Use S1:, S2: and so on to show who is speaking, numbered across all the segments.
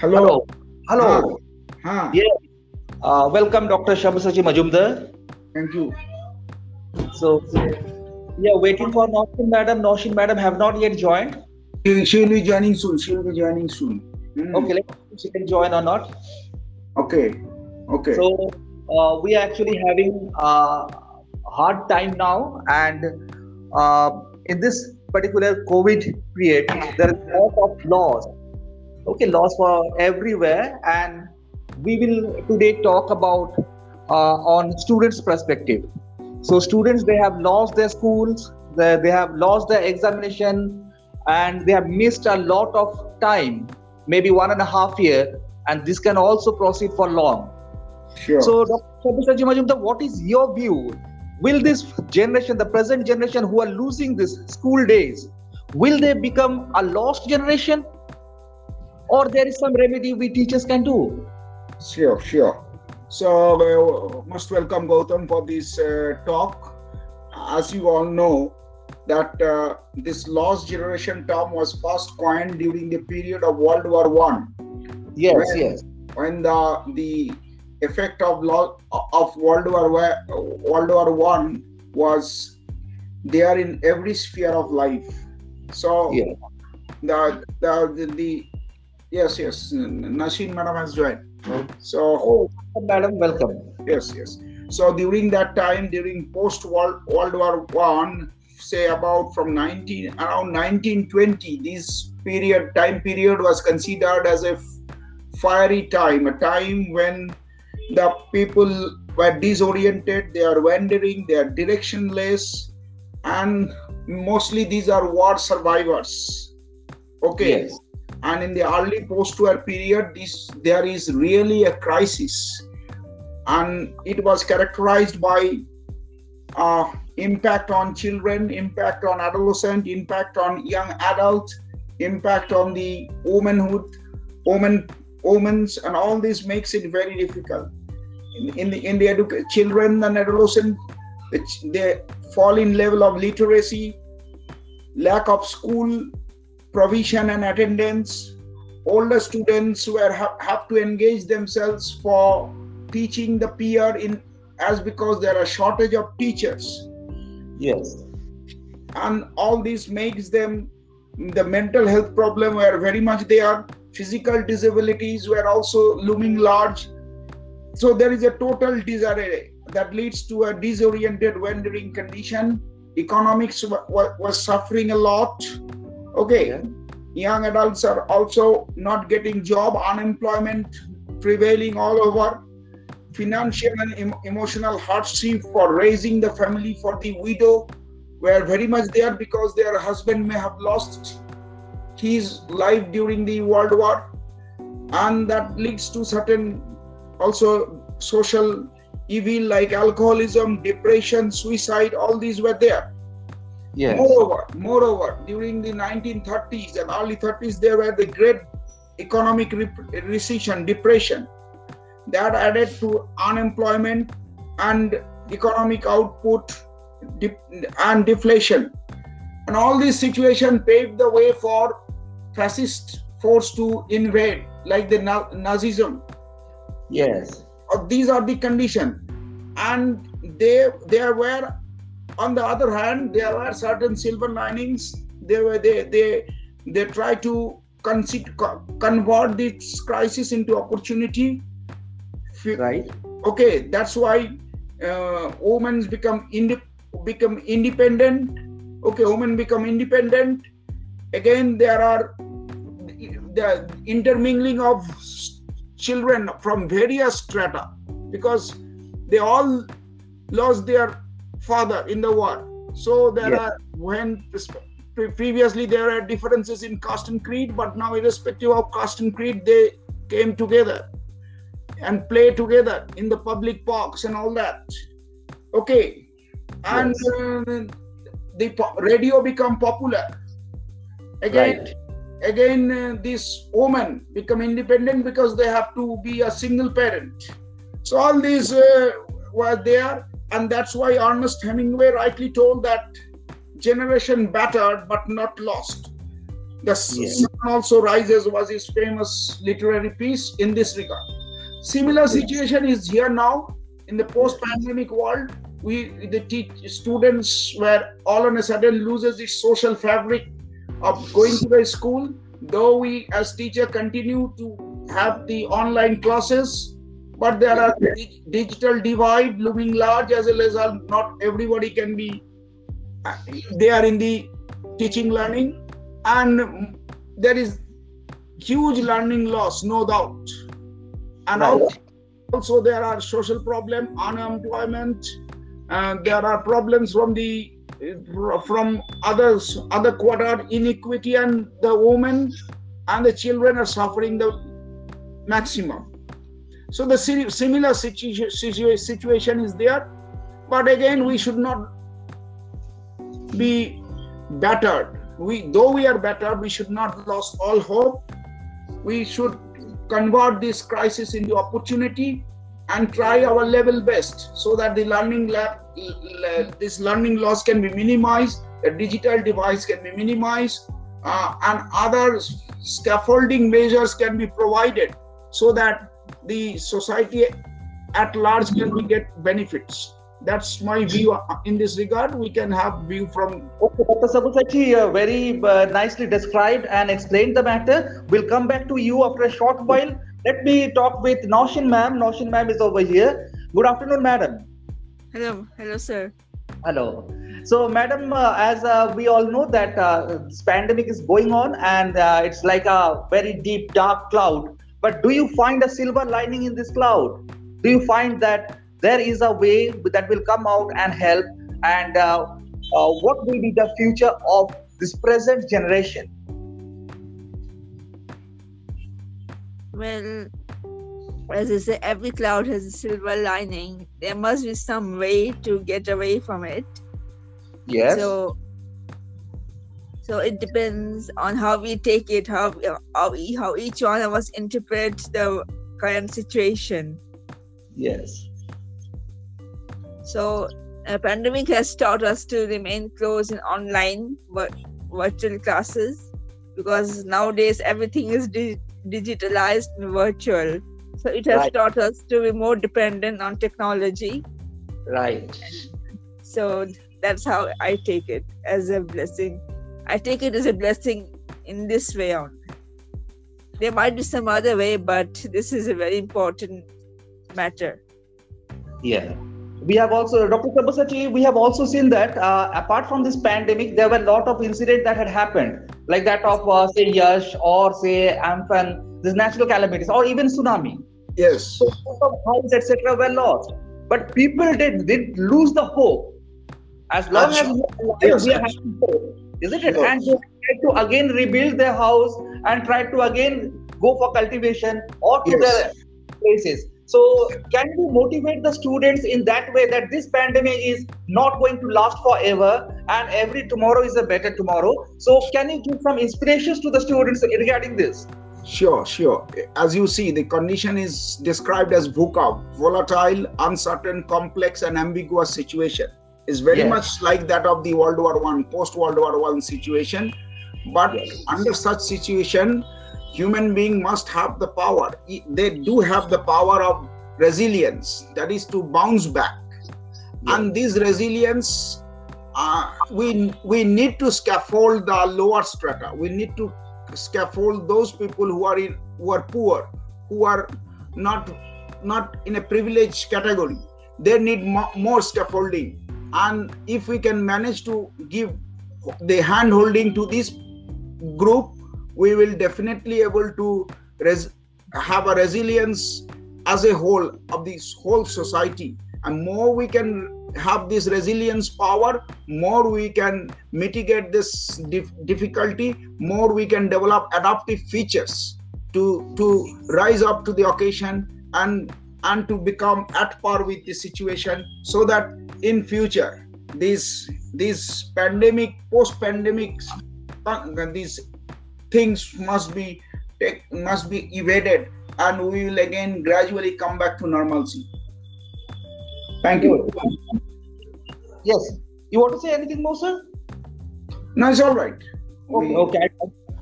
S1: Hello.
S2: Hello.
S1: Huh.
S2: Yeah. Uh, welcome, Dr. Sabyasachi Majumdar.
S1: Thank you.
S2: So, we are waiting for Noshin Madam. Noshin Madam have not yet joined.
S1: She, she will be joining soon. She will be joining soon. Hmm.
S2: Okay, let's see if she can join or not.
S1: Okay. Okay.
S2: So, uh, we are actually having a hard time now, and uh, in this particular COVID period, there is a lot of loss. Okay, loss for everywhere, and we will today talk about uh, on students' perspective. So, students they have lost their schools, they, they have lost their examination, and they have missed a lot of time, maybe one and a half year, and this can also proceed for long.
S1: sure.
S2: So, Dr. What is your view? Will this generation, the present generation who are losing this school days, will they become a lost generation? Or there is some remedy we teachers can do?
S1: Sure, sure. So, uh, most welcome Gautam for this uh, talk. As you all know, that uh, this lost generation term was first coined during the period of World War One,
S2: Yes,
S1: Well,
S2: yes,
S1: when the the effect of law of World War Wa- World War One was there in every sphere of life. So
S2: yeah.
S1: the the the yes yes Nashin madam has joined. Hmm. So
S2: Oh, madam, welcome.
S1: yes yes so during that time during post world world war one say about from 19 around 1920 this period time period was considered as a fiery time a time when the people were disoriented they are wandering they are directionless and mostly these are war survivors okay
S2: Yes.
S1: And in the early post-war period this there is really a crisis. And it was characterized by uh, impact on children impact on adolescent impact on young adult impact on the womanhood woman women's and all this makes it very difficult. In, in the in the educa- children and adolescent the ch- they fall in level of literacy lack of school provision and attendance. Older students were ha- have to engage themselves for teaching the peer in as because there are shortage of teachers.
S2: Yes.
S1: and all this makes them the mental health problem were very much there physical disabilities were also looming large. So there is a total disarray that leads to a disoriented wandering condition. Economics wa- wa- was suffering a lot okay.
S2: Yeah.
S1: young adults are also not getting job unemployment prevailing all over. Financial and em- emotional hardship for raising the family for the widow were very much there because their husband may have lost his life during the world war. And that leads to certain also social evil like alcoholism depression suicide all these were there
S2: Yes.
S1: Moreover, moreover, during the 1930s and early 30s, there were the great economic rep- recession, depression, that added to unemployment and economic output and deflation. And all this situation paved the way for fascist force to invade, like the Na- Nazism
S2: Yes.
S1: these are the conditions, and they there were on the other hand there are certain silver linings they were they they they try to convert this crisis into opportunity.
S2: Right.
S1: okay that's why uh, women become inde- become independent. Okay women become independent. Again there are the intermingling of children from various strata because they all lost their father in the war so there
S2: Yes.
S1: are when previously there are differences in caste and creed but now irrespective of caste and creed they came together and play together in the public parks and all that okay and
S2: Yes.
S1: uh, the radio become popular again
S2: Right.
S1: again uh, this woman become independent because they have to be a single parent so all these uh, were there and that's why ernest hemingway rightly told that generation battered but not lost The sun also rises was his famous literary piece in this regard. Similar situation is here now in the post-pandemic world. We the teach, students were all on a sudden loses its social fabric of going to the school. Though we as teacher continue to have the online classes, but there are digital divide looming large as a result not everybody can be uh, they are in the teaching learning. And there is huge learning loss no doubt. And right. also there are social problem unemployment and there are problems from the from others other quarter inequity and the women and the children are suffering the maximum so the similar situ- situation is there. But again we should not be battered. We though we are better we should not lose all hope. We should convert this crisis into opportunity and try our level best so that the learning lab this learning loss can be minimized the digital device can be minimized uh, and other scaffolding measures can be provided so that the society at large can we get benefits that's my view in this regard. We can have view from.
S2: Okay, Dr. Sabyasachi uh, very uh, nicely described and explained the matter. We'll come back to you after a short while. Let me talk with Naushin ma'am. Naushin ma'am is over here. Good afternoon, madam.
S3: Hello, hello, sir.
S2: Hello. So, madam, uh, as uh, we all know that uh, this pandemic is going on and uh, it's like a very deep, dark cloud. But do you find a silver lining in this cloud? Do you find that there is a way that will come out and help and uh, uh, what will be the future of this present generation
S3: well as I say, every cloud has a silver lining. There must be some way to get away from it.
S2: Yes.
S3: So, so it depends on how we take it, how how, how each one of us interpret the current situation.
S2: Yes.
S3: So, a pandemic has taught us to remain close in online virtual classes because nowadays everything is di- digitalized and virtual. So, it has right. taught us to be more dependent on technology.
S2: Right.
S3: So, that's how I take it as a blessing. I take it as a blessing in this way on. There might be some other way, but this is a very important matter.
S2: Yeah. We have also dr sabyasachi we have also seen that uh, apart from this pandemic there were a lot of incidents that had happened. Like that of uh, say Yaas or say amphan these natural calamities or even tsunami.
S1: Yes.
S2: So houses etc were lost. But people did did lose the hope. As long as we are having hope isn't it yes. and they tried to again rebuild their house and try to again go for cultivation or to yes. their places so, can you motivate the students in that way that this pandemic is not going to last forever and every tomorrow is a better tomorrow? So, can you give some inspirations to the students regarding this?
S1: Sure, sure. As you see, the condition is described as VUCA, volatile, uncertain, complex, and ambiguous situation. Is very yes. much like that of the World War One, post World War One situation. But yes. under such situation, human being must have the power they do have the power of resilience that is to bounce back yeah. and this resilience uh, we we need to scaffold the lower strata we need to scaffold those people who are in who are poor who are not not in a privileged category they need mo- more scaffolding and if we can manage to give the hand holding to this group we will definitely able to res- have a resilience as a whole of this whole society. And more we can have this resilience power more we can mitigate this dif- difficulty more we can develop adaptive features to to rise up to the occasion and and to become at par with the situation so that in future this this pandemic post pandemic these things must be take, must be evaded and we will again gradually come back to normalcy thank you
S2: yes you want to say anything more sir
S1: no it's all right
S2: okay, okay.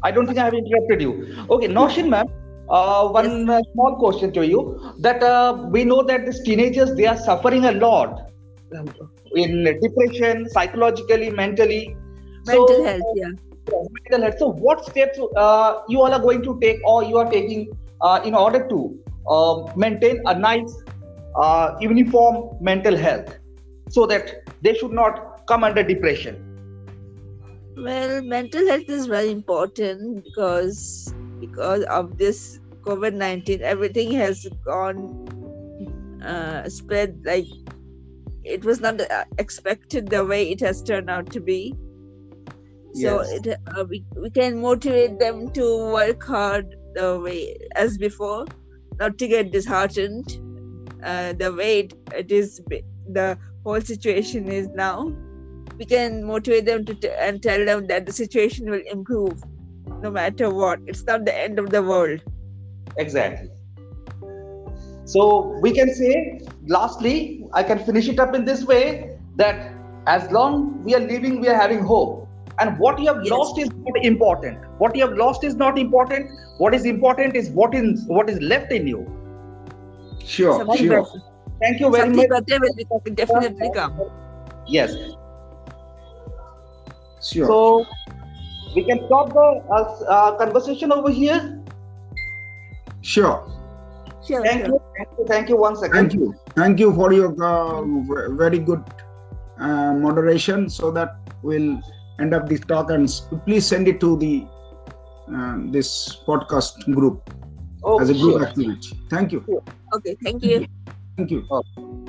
S2: I don't think I have interrupted you. Okay, Noshin ma'am, uh, one uh, small question to you. That uh, we know that these teenagers they are suffering a lot in depression, psychologically, mentally.
S3: Mental
S2: So,
S3: health, yeah.
S2: Mental health. So, what steps uh, you all are going to take, or you are taking, uh, in order to uh, maintain a nice, uh, uniform mental health, so that they should not come under depression?
S3: Well, mental health is very important because because of this COVID nineteen, everything has gone uh, spread like it was not uh, expected the way it has turned out to be. So
S2: Yes.
S3: it, uh, we we can motivate them to work hard the way as before, not to get disheartened. Uh, the way it, it is, the whole situation is now we can motivate them to t- and tell them that the situation will improve no matter what it's not the end of the world
S2: Exactly. So we can say, lastly, I can finish it up in this way that as long we are living, we are having hope. And what you have
S3: Yes.
S2: lost is not important. What you have lost is not important. What is important is what is what is left in you.
S1: Sure,
S3: something
S1: sure.
S3: better,
S2: Thank you very
S3: something
S2: much.
S3: better will be- definitely come
S2: Yes.
S1: Sure.
S2: So we can stop the uh, uh, conversation over here.
S1: sure.
S3: sure,
S2: Thank
S3: sure.
S2: you. Thank you. Thank you once again.
S1: Thank you. Thank you for your uh, very good uh, moderation so that we'll end up this talk and please send it to the uh, this podcast group
S2: Oh,
S1: as a group
S2: sure.
S1: activity. Thank you.
S3: okay thank you
S1: Thank you.
S2: Okay.